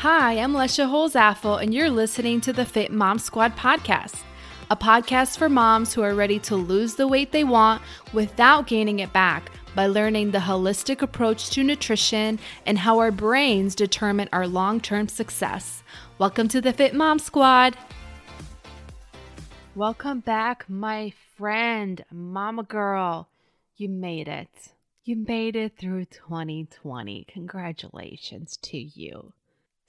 Hi, I'm Lesha Holzaffel, and you're listening to the Fit Mom Squad podcast, a podcast for moms who are ready to lose the weight they want without gaining it back by learning the holistic approach to nutrition and how our brains determine our long term success. Welcome to the Fit Mom Squad. Welcome back, my friend, Mama Girl. You made it. You made it through 2020. Congratulations to you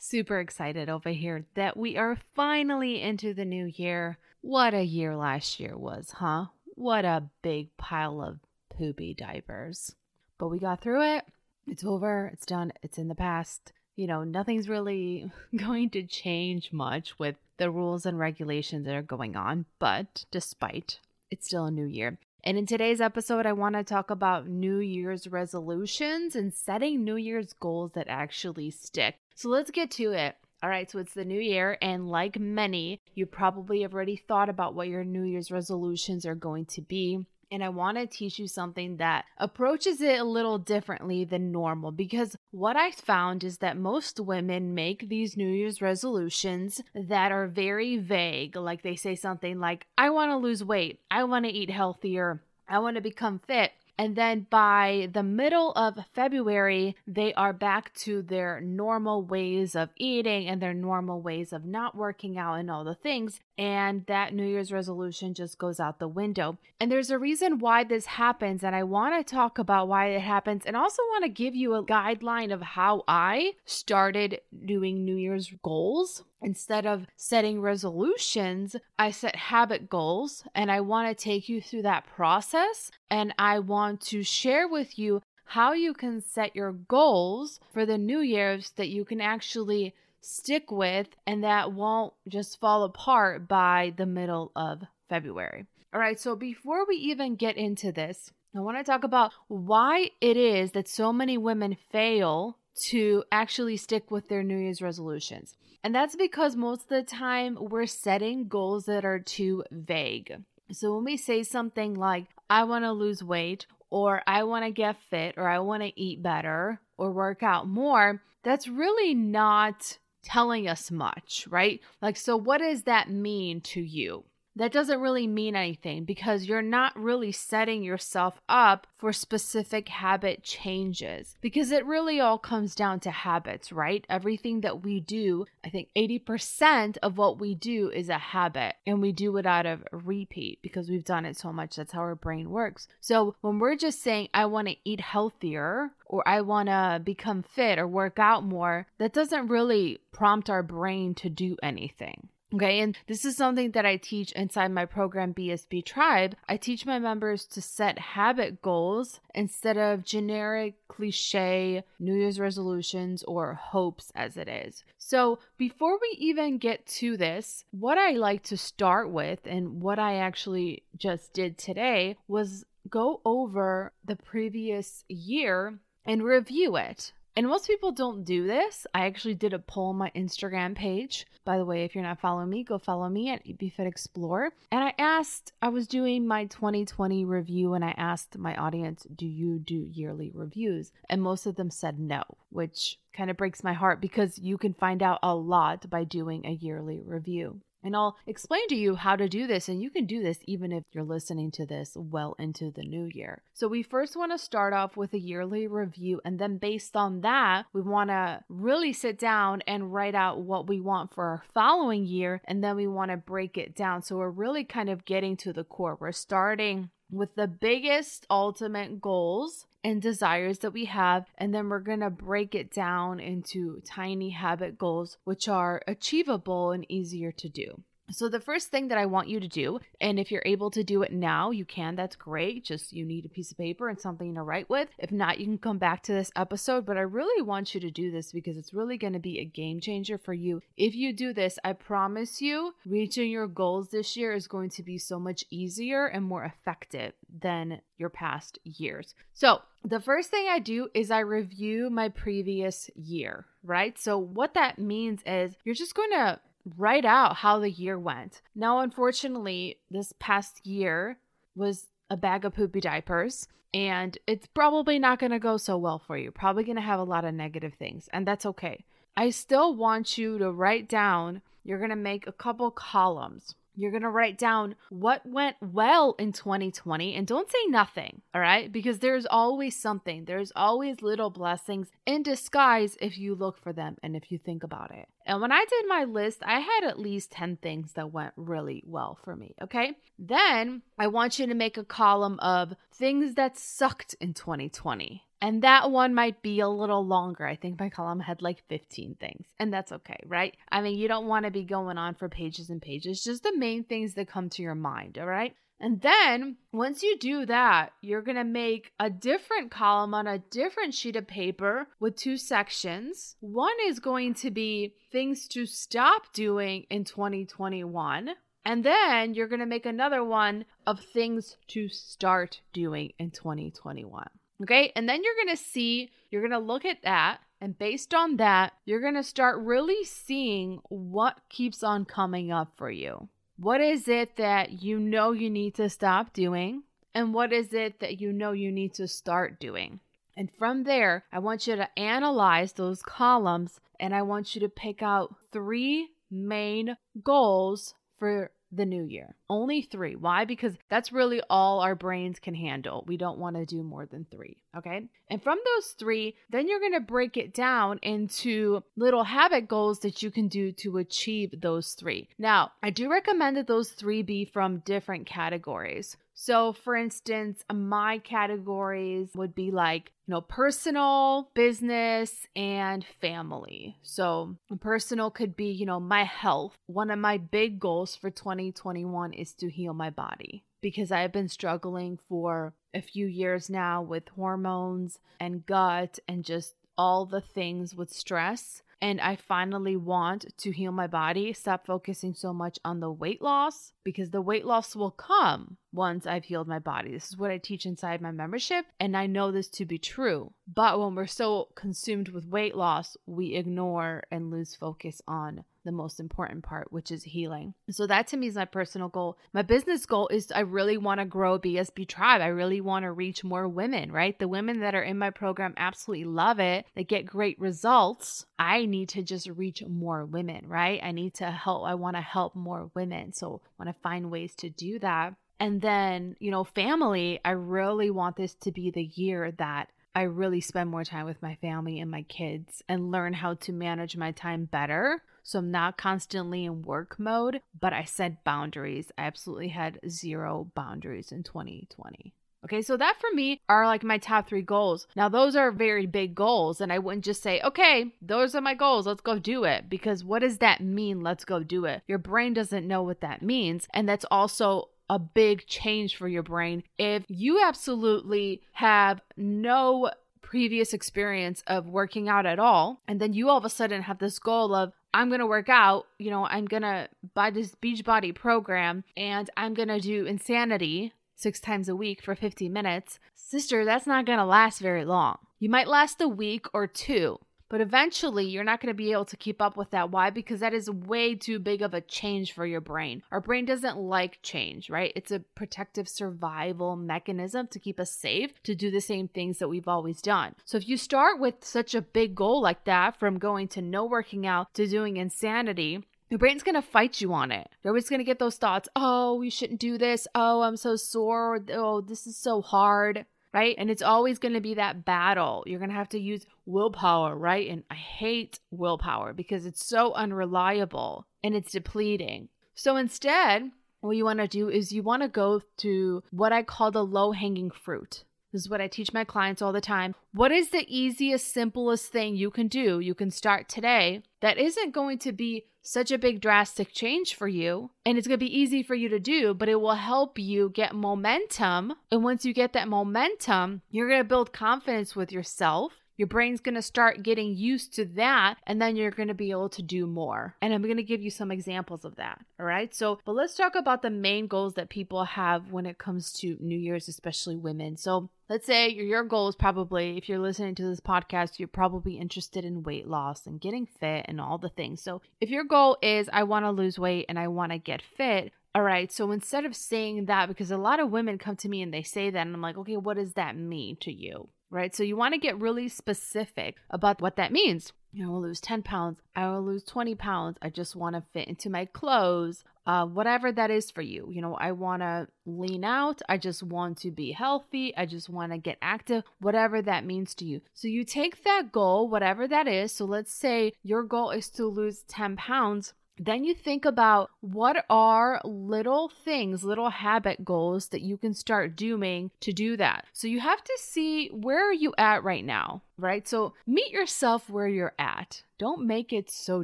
super excited over here that we are finally into the new year. What a year last year was, huh? What a big pile of poopy diapers. But we got through it. It's over. It's done. It's in the past. You know, nothing's really going to change much with the rules and regulations that are going on. But despite, it's still a new year. And in today's episode, I want to talk about New Year's resolutions and setting New Year's goals that actually stick. So let's get to it. All right, so it's the new year, and like many, you probably have already thought about what your New Year's resolutions are going to be. And I want to teach you something that approaches it a little differently than normal because what I found is that most women make these New Year's resolutions that are very vague. Like they say something like, I want to lose weight, I want to eat healthier, I want to become fit. And then by the middle of February, they are back to their normal ways of eating and their normal ways of not working out and all the things. And that New Year's resolution just goes out the window. And there's a reason why this happens. And I want to talk about why it happens and also want to give you a guideline of how I started doing New Year's goals Instead of setting resolutions, I set habit goals and I want to take you through that process. And I want to share with you how you can set your goals for the new year's that you can actually stick with and that won't just fall apart by the middle of February. All right, so before we even get into this, I want to talk about why it is that so many women fail to actually stick with their New Year's resolutions. And that's because most of the time we're setting goals that are too vague. So when we say something like, I want to lose weight, or I want to get fit, or I want to eat better, or work out more, that's really not telling us much, right? Like, so what does that mean to you? That doesn't really mean anything because you're not really setting yourself up for specific habit changes because it really all comes down to habits, right? Everything that we do, I think 80% of what we do is a habit and we do it out of repeat because we've done it so much. That's how our brain works. So when we're just saying, I want to eat healthier or I want to become fit or work out more, that doesn't really prompt our brain to do anything. Okay, and this is something that I teach inside my program BSB Tribe. I teach my members to set habit goals instead of generic cliche New Year's resolutions or hopes as it is. So, before we even get to this, what I like to start with and what I actually just did today was go over the previous year and review it. And most people don't do this. I actually did a poll on my Instagram page. By the way, if you're not following me, go follow me at BeFit Explore. And I asked, I was doing my 2020 review and I asked my audience, do you do yearly reviews? And most of them said no, which kind of breaks my heart because you can find out a lot by doing a yearly review. And I'll explain to you how to do this, and you can do this even if you're listening to this well into the new year. So, we first want to start off with a yearly review, and then based on that, we want to really sit down and write out what we want for our following year, and then we want to break it down. So, we're really kind of getting to the core. We're starting with the biggest ultimate goals and desires that we have. And then we're going to break it down into tiny habit goals, which are achievable and easier to do. So, the first thing that I want you to do, and if you're able to do it now, you can, that's great. Just you need a piece of paper and something to write with. If not, you can come back to this episode, but I really want you to do this because it's really going to be a game changer for you. If you do this, I promise you, reaching your goals this year is going to be so much easier and more effective than your past years. So, the first thing I do is I review my previous year, right? So, what that means is you're just going to write out how the year went. Now, unfortunately, this past year was a bag of poopy diapers, and it's probably not going to go so well for you. Probably going to have a lot of negative things, and that's okay. I still want you to write down, you're going to make a couple columns. You're going to write down what went well in 2020 and don't say nothing, all right? Because there's always something. There's always little blessings in disguise if you look for them and if you think about it. And when I did my list, I had at least 10 things that went really well for me, okay? Then I want you to make a column of things that sucked in 2020. And that one might be a little longer. I think my column had like 15 things, and that's okay, right? I mean, you don't want to be going on for pages and pages, just the main things that come to your mind, all right? And then once you do that, you're going to make a different column on a different sheet of paper with two sections. One is going to be things to stop doing in 2021. And then you're going to make another one of things to start doing in 2021. Okay. And then you're going to see, you're going to look at that. And based on that, you're going to start really seeing what keeps on coming up for you. What is it that you know you need to stop doing? And what is it that you know you need to start doing? And from there, I want you to analyze those columns and I want you to pick out three main goals for the new year. Only three. Why? Because that's really all our brains can handle. We don't want to do more than three. Okay. And from those three, then you're going to break it down into little habit goals that you can do to achieve those three. Now, I do recommend that those three be from different categories. So, for instance, my categories would be like, you know, personal, business, and family. So, personal could be, you know, my health. One of my big goals for 2021 is to heal my body because I have been struggling for a few years now with hormones and gut and just all the things with stress and I finally want to heal my body, stop focusing so much on the weight loss because the weight loss will come once I've healed my body. This is what I teach inside my membership, and I know this to be true. But when we're so consumed with weight loss, we ignore and lose focus on the most important part, which is healing. So that to me is my personal goal. My business goal is I really want to grow BSB Tribe. I really want to reach more women, right? The women that are in my program absolutely love it. They get great results. I need to just reach more women, right? I need to help. I want to help more women. So I want to find ways to do that. And then, you know, family, I really want this to be the year that I really spend more time with my family and my kids and learn how to manage my time better. So I'm not constantly in work mode, but I set boundaries. I absolutely had zero boundaries in 2020. Okay, so that for me are like my top three goals. Now, those are very big goals, and I wouldn't just say, okay, those are my goals, let's go do it. Because what does that mean, let's go do it? Your brain doesn't know what that means. And that's also a big change for your brain if you absolutely have no previous experience of working out at all. And then you all of a sudden have this goal of, I'm going to work out, you know, I'm going to buy this Beachbody program and I'm going to do insanity six times a week for 50 minutes. Sister, that's not going to last very long. You might last a week or two, but eventually, you're not going to be able to keep up with that. Why? Because that is way too big of a change for your brain. Our brain doesn't like change, right? It's a protective survival mechanism to keep us safe to do the same things that we've always done. So if you start with such a big goal like that, from going to no working out to doing insanity, your brain's gonna fight you on it. You're always gonna get those thoughts, oh, we shouldn't do this. Oh, I'm so sore. Oh, this is so hard right? And it's always going to be that battle. You're going to have to use willpower, right? And I hate willpower because it's so unreliable and it's depleting. So instead, what you want to do is you want to go to what I call the low hanging fruit. This is what I teach my clients all the time. What is the easiest, simplest thing you can do? You can start today that isn't going to be such a big drastic change for you and it's going to be easy for you to do but it will help you get momentum and once you get that momentum you're going to build confidence with yourself your brain's going to start getting used to that, and then you're going to be able to do more. And I'm going to give you some examples of that. All right. So, but let's talk about the main goals that people have when it comes to New Year's, especially women. So, let's say your, your goal is probably, if you're listening to this podcast, you're probably interested in weight loss and getting fit and all the things. So, if your goal is, I want to lose weight and I want to get fit, all right, so instead of saying that, because a lot of women come to me and they say that, and I'm like, okay, what does that mean to you? right? So you want to get really specific about what that means. you know, I will lose 10 pounds. I will lose 20 pounds. I just want to fit into my clothes. Uh, whatever that is for you. You know, I want to lean out. I just want to be healthy. I just want to get active, whatever that means to you. So you take that goal, whatever that is. So let's say your goal is to lose 10 pounds. Then you think about what are little things, little habit goals that you can start doing to do that. So you have to see where are you at right now, right? So meet yourself where you're at. Don't make it so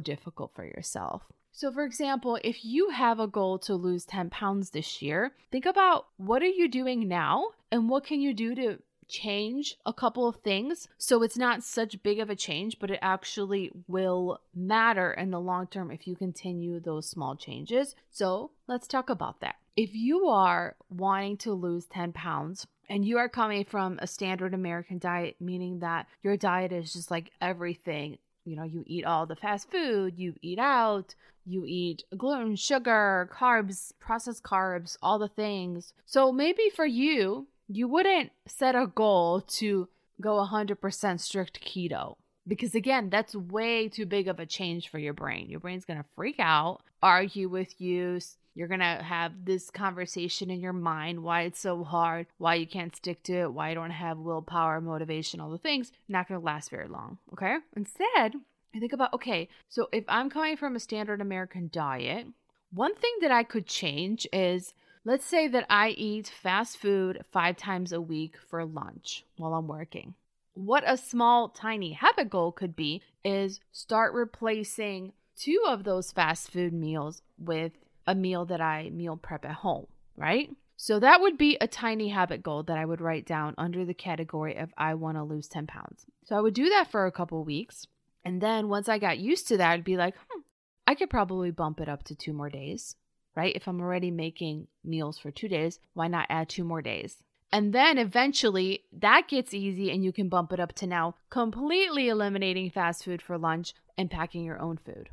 difficult for yourself. So, for example, if you have a goal to lose 10 pounds this year, think about what are you doing now and what can you do to change a couple of things so it's not such big of a change but it actually will matter in the long term if you continue those small changes so let's talk about that if you are wanting to lose 10 pounds and you are coming from a standard American diet, meaning that your diet is just like everything. You know, you eat all the fast food, you eat out, you eat gluten, sugar, carbs, processed carbs, all the things. So maybe for you, you wouldn't set a goal to go 100% strict keto because again that's way too big of a change for your brain. Your brain's going to freak out argue with you you're going to have this conversation in your mind why it's so hard why you can't stick to it why you don't have willpower motivation all the things not going to last very long okay? Instead I think about okay so if i'm coming from a standard american diet one thing that i could change is Let's say that I eat fast food five times a week for lunch while I'm working. What a small, tiny habit goal could be is start replacing two of those fast food meals with a meal that I meal prep at home, right? So that would be a tiny habit goal that I would write down under the category of I want to lose 10 pounds. So I would do that for a couple weeks. And then once I got used to that, I'd be like, hmm, I could probably bump it up to two more days right? If I'm already making meals for two days, why not add two more days? And then eventually that gets easy and you can bump it up to now completely eliminating fast food for lunch and packing your own food.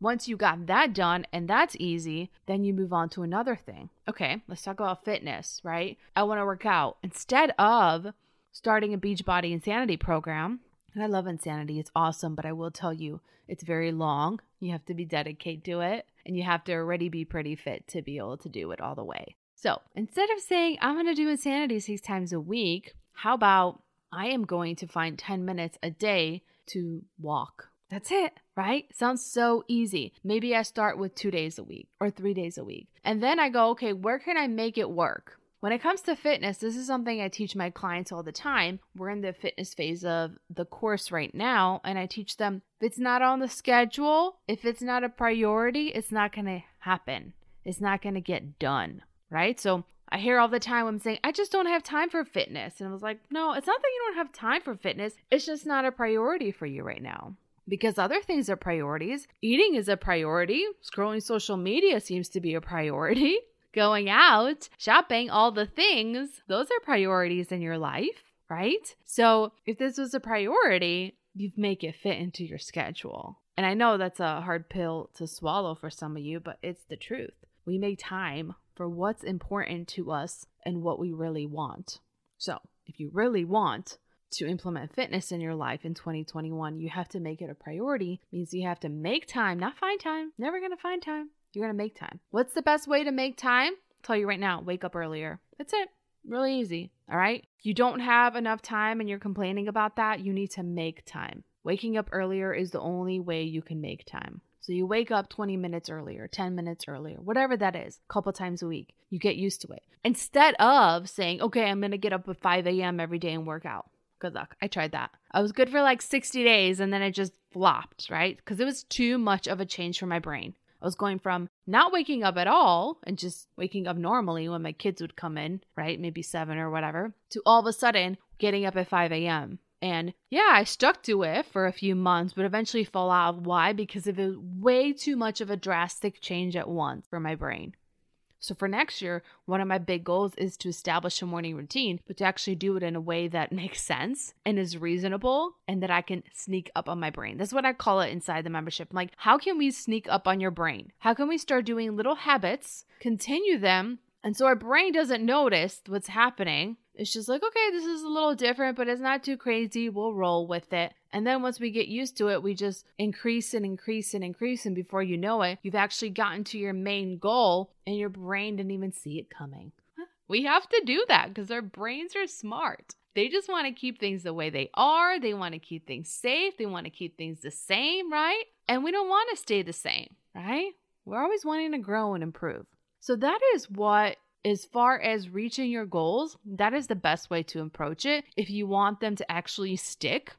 Once you got that done and that's easy, then you move on to another thing. Okay, let's talk about fitness, right? I want to work out. Instead of starting a Beachbody Insanity program, and I love Insanity, it's awesome, but I will tell you, it's very long. You have to be dedicated to it and you have to already be pretty fit to be able to do it all the way. So instead of saying, I'm going to do insanity six times a week, how about I am going to find 10 minutes a day to walk? That's it, right? Sounds so easy. Maybe I start with two days a week or three days a week. And then I go, okay, where can I make it work? When it comes to fitness, this is something I teach my clients all the time. We're in the fitness phase of the course right now, and I teach them if it's not on the schedule, if it's not a priority, it's not going to happen. It's not going to get done, right? So I hear all the time I'm saying, I just don't have time for fitness. And I was like, no, it's not that you don't have time for fitness, it's just not a priority for you right now because other things are priorities. Eating is a priority. Scrolling social media seems to be a priority going out, shopping, all the things, those are priorities in your life, right? So if this was a priority, you'd make it fit into your schedule. And I know that's a hard pill to swallow for some of you, but it's the truth. We make time for what's important to us and what we really want. So, if you really want to implement fitness in your life in 2021, you have to make it a priority. Means you have to make time, not find time. Never going to find time. You're going to make time. What's the best way to make time? I'll tell you right now, wake up earlier. That's it. Really easy. All right. You don't have enough time and you're complaining about that, you need to make time. Waking up earlier is the only way you can make time. So you wake up 20 minutes earlier, 10 minutes earlier, whatever that is, a couple times a week. You get used to it. Instead of saying, okay, I'm going to get up at 5 a.m. every day and work out. Good luck. I tried that. I was good for like 60 days and then it just flopped, right? Because it was too much of a change for my brain. I was going from not waking up at all and just waking up normally when my kids would come in, right? Maybe seven or whatever, to all of a sudden getting up at 5 a.m. And yeah, I stuck to it for a few months, but eventually fell out. Why? Because it was way too much of a drastic change at once for my brain. So for next year, one of my big goals is to establish a morning routine, but to actually do it in a way that makes sense and is reasonable and that I can sneak up on my brain. That's what I call it inside the membership. I'm like, how can we sneak up on your brain? How can we start doing little habits, continue them, and so our brain doesn't notice what's happening It's just like, okay, this is a little different, but it's not too crazy. We'll roll with it. And then once we get used to it, we just increase and increase and increase. And before you know it, you've actually gotten to your main goal and your brain didn't even see it coming. We have to do that because our brains are smart. They just want to keep things the way they are. They want to keep things safe. They want to keep things the same, right? And we don't want to stay the same, right? We're always wanting to grow and improve. So that is what as far as reaching your goals, that is the best way to approach it. If you want them to actually stick,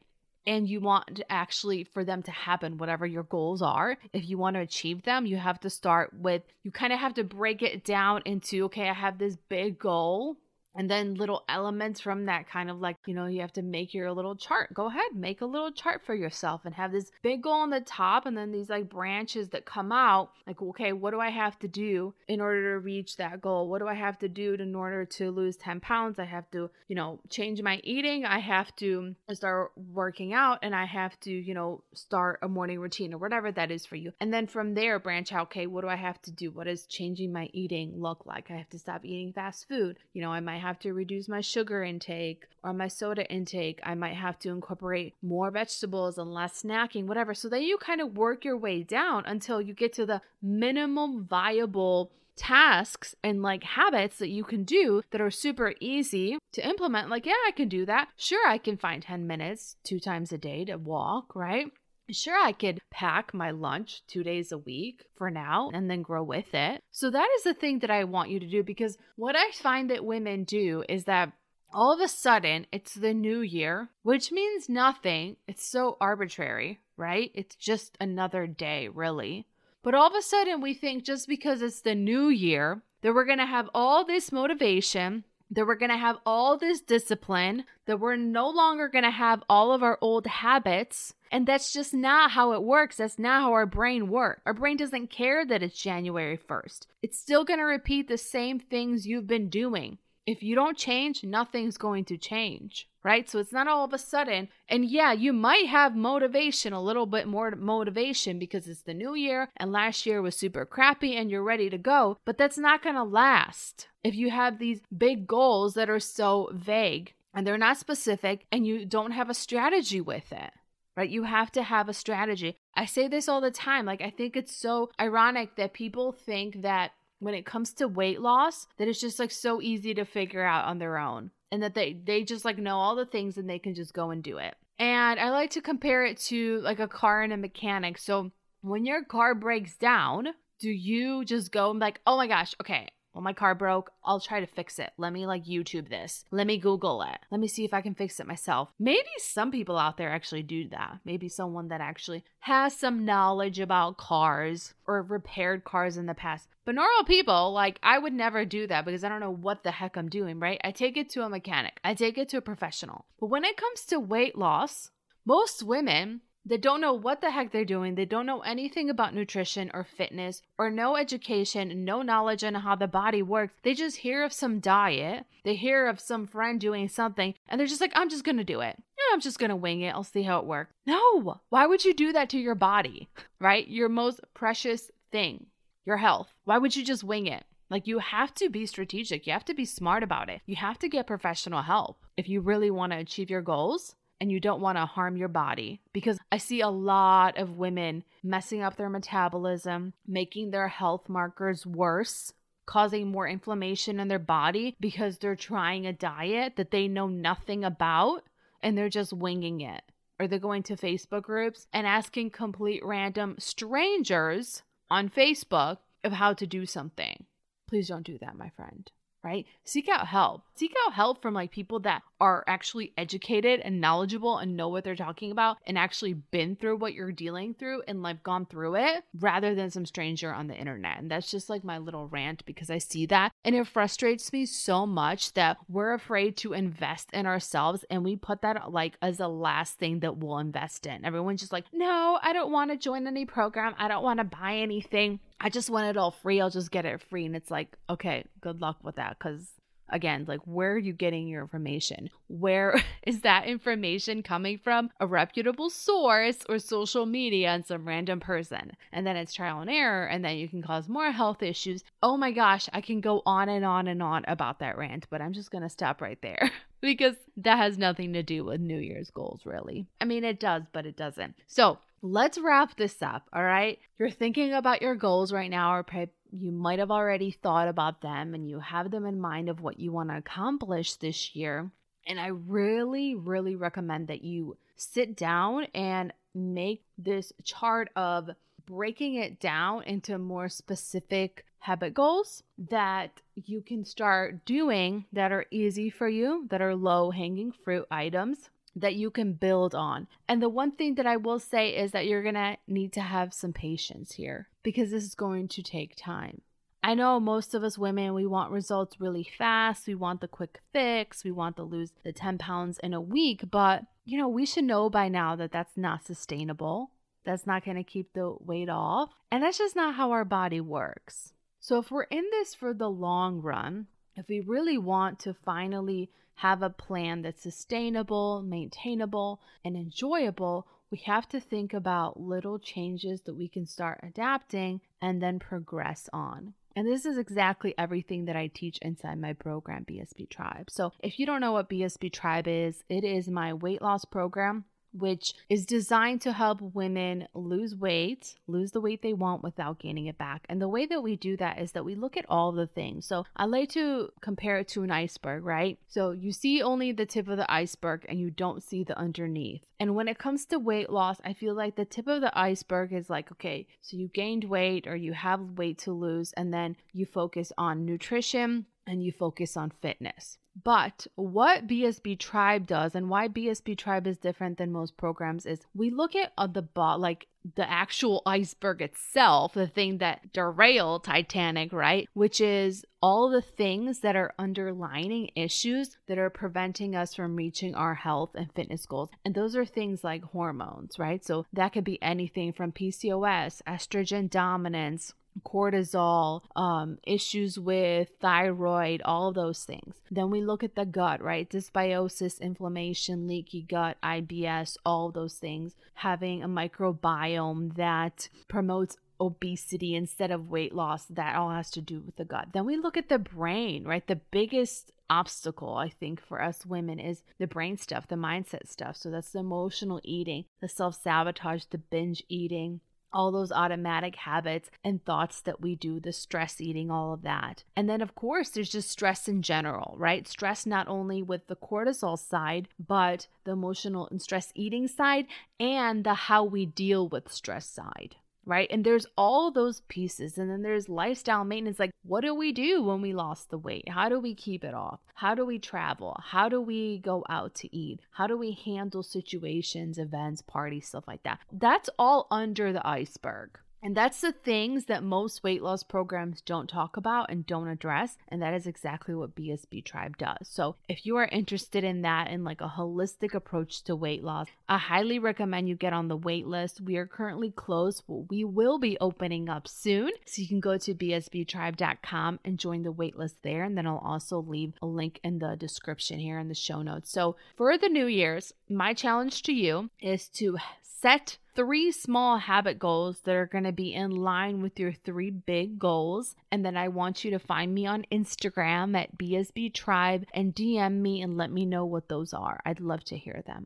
and you want to actually for them to happen whatever your goals are if you want to achieve them you have to start with you kind of have to break it down into okay i have this big goal and then little elements from that kind of like you know you have to make your little chart. Go ahead make a little chart for yourself and have this big goal on the top and then these like branches that come out like okay what do i have to do in order to reach that goal? What do i have to do in order to lose 10 pounds? I have to you know change my eating. I have to start working out and i have to you know start a morning routine or whatever that is for you. And then from there branch out okay what do i have to do? What does changing my eating look like? I have to stop eating fast food. You know i might have to reduce my sugar intake or my soda intake. I might have to incorporate more vegetables and less snacking, whatever. So then you kind of work your way down until you get to the minimum viable tasks and like habits that you can do that are super easy to implement. Like, yeah, I can do that. Sure, I can find 10 minutes two times a day to walk, right? Sure, I could pack my lunch two days a week for now and then grow with it. So, that is the thing that I want you to do because what I find that women do is that all of a sudden it's the new year, which means nothing. It's so arbitrary, right? It's just another day, really. But all of a sudden we think just because it's the new year that we're going to have all this motivation that we're going to have all this discipline, that we're no longer going to have all of our old habits. And that's just not how it works. That's not how our brain works. Our brain doesn't care that it's January 1st. It's still going to repeat the same things you've been doing. If you don't change, nothing's going to change, right? So it's not all of a sudden. And yeah, you might have motivation, a little bit more motivation because it's the new year and last year was super crappy and you're ready to go, but that's not going to last if you have these big goals that are so vague and they're not specific and you don't have a strategy with it right? You have to have a strategy. I say this all the time. Like, I think it's so ironic that people think that when it comes to weight loss that it's just like so easy to figure out on their own and that they they just like know all the things and they can just go and do it. And I like to compare it to like a car and a mechanic. So when your car breaks down, do you just go and like, "Oh my gosh, okay, well, my car broke. I'll try to fix it. Let me like YouTube this. Let me Google it. Let me see if I can fix it myself. Maybe some people out there actually do that. Maybe someone that actually has some knowledge about cars or repaired cars in the past. But normal people, like, I would never do that because I don't know what the heck I'm doing, right? I take it to a mechanic, I take it to a professional. But when it comes to weight loss, most women they don't know what the heck they're doing. They don't know anything about nutrition or fitness or no education, no knowledge on how the body works. They just hear of some diet, they hear of some friend doing something, and they're just like, I'm just gonna do it. Yeah, I'm just gonna wing it. I'll see how it works. No, why would you do that to your body, right? Your most precious thing, your health. Why would you just wing it? Like, you have to be strategic. You have to be smart about it. You have to get professional help if you really want to achieve your goals and you don't want to harm your body because I see a lot of women messing up their metabolism, making their health markers worse, causing more inflammation in their body because they're trying a diet that they know nothing about and they're just winging it. Or they're going to Facebook groups and asking complete random strangers on Facebook of how to do something. Please don't do that, my friend right? Seek out help. Seek out help from like people that are actually educated and knowledgeable and know what they're talking about and actually been through what you're dealing through and like gone through it rather than some stranger on the internet. And that's just like my little rant because I see that and it frustrates me so much that we're afraid to invest in ourselves and we put that like as the last thing that we'll invest in. Everyone's just like, "No, I don't want to join any program. I don't want to buy anything." I just want it all free. I'll just get it free. And it's like, okay, good luck with that because Again, like where are you getting your information? Where is that information coming from? A reputable source or social media and some random person. And then it's trial and error, and then you can cause more health issues. Oh my gosh, I can go on and on and on about that rant, but I'm just gonna stop right there. because that has nothing to do with New Year's goals, really. I mean, it does, but it doesn't. So let's wrap this up, all right? You're thinking about your goals right now, or you might have already thought about them and you have them in mind of what you want to accomplish this year. And I really, really recommend that you sit down and make this chart of breaking it down into more specific habit goals that you can start doing that are easy for you, that are low hanging fruit items that you can build on. And the one thing that I will say is that you're going to need to have some patience here because this is going to take time. I know most of us women, we want results really fast. We want the quick fix. We want to lose the 10 pounds in a week. But, you know, we should know by now that that's not sustainable. That's not going to keep the weight off. And that's just not how our body works. So, if we're in this for the long run, if we really want to finally have a plan that's sustainable, maintainable, and enjoyable, we have to think about little changes that we can start adapting and then progress on. And this is exactly everything that I teach inside my program, BSB Tribe. So, if you don't know what BSB Tribe is, it is my weight loss program which is designed to help women lose weight, lose the weight they want without gaining it back. And the way that we do that is that we look at all the things. So I like to compare it to an iceberg, right? So you see only the tip of the iceberg and you don't see the underneath. And when it comes to weight loss, I feel like the tip of the iceberg is like, okay, so you gained weight or you have weight to lose, and then you focus on nutrition and you focus on fitness. But what BSB Tribe does and why BSB Tribe is different than most programs is we look at uh, the bot like the actual iceberg itself, the thing that derailed Titanic, right? Which is all the things that are underlining issues that are preventing us from reaching our health and fitness goals. And those are things like hormones, right? So that could be anything from PCOS, estrogen dominance, cortisol, um, issues with thyroid, all those things. Then we look at the gut, right? Dysbiosis, inflammation, leaky gut, IBS, all those things. Having a microbiome that promotes obesity instead of weight loss, that all has to do with the gut. Then we look at the brain, right? The biggest obstacle I think for us women is the brain stuff, the mindset stuff. So that's the emotional eating, the self sabotage, the binge eating, all those automatic habits and thoughts that we do, the stress eating, all of that. And then, of course, there's just stress in general, right? Stress not only with the cortisol side, but the emotional and stress eating side and the how we deal with stress side right? And there's all those pieces. And then there's lifestyle maintenance like, what do we do when we lost the weight? How do we keep it off? How do we travel? How do we go out to eat? How do we handle situations, events, parties, stuff like that? That's all under the iceberg. And that's the things that most weight loss programs don't talk about and don't address. And that is exactly what BSB Tribe does. So if you are interested in that and like a holistic approach to weight loss, I highly recommend you get on the wait list. We are currently closed, but we will be opening up soon. So you can go to bsbtribe.com and join the wait list there. And then I'll also leave a link in the description here in the show notes. So for the New Year's, my challenge to you is to set three small habit goals that are going to be in line with your three big goals. And then I want you to find me on Instagram at BSB Tribe and DM me and let me know what those are. I'd love to hear them.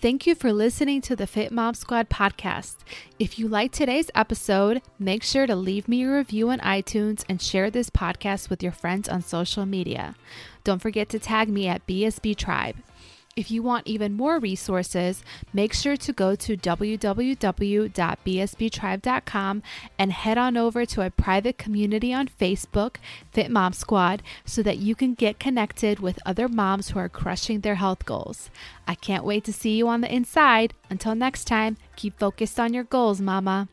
Thank you for listening to the Fit Mom Squad podcast. If you like today's episode, make sure to leave me a review on iTunes and share this podcast with your friends on social media. Don't forget to tag me at BSB Tribe. If you want even more resources, make sure to go to www.bsbtribe.com and head on over to a private community on Facebook, Fit Mom Squad, so that you can get connected with other moms who are crushing their health goals. I can't wait to see you on the inside. Until next time, keep focused on your goals, Mama.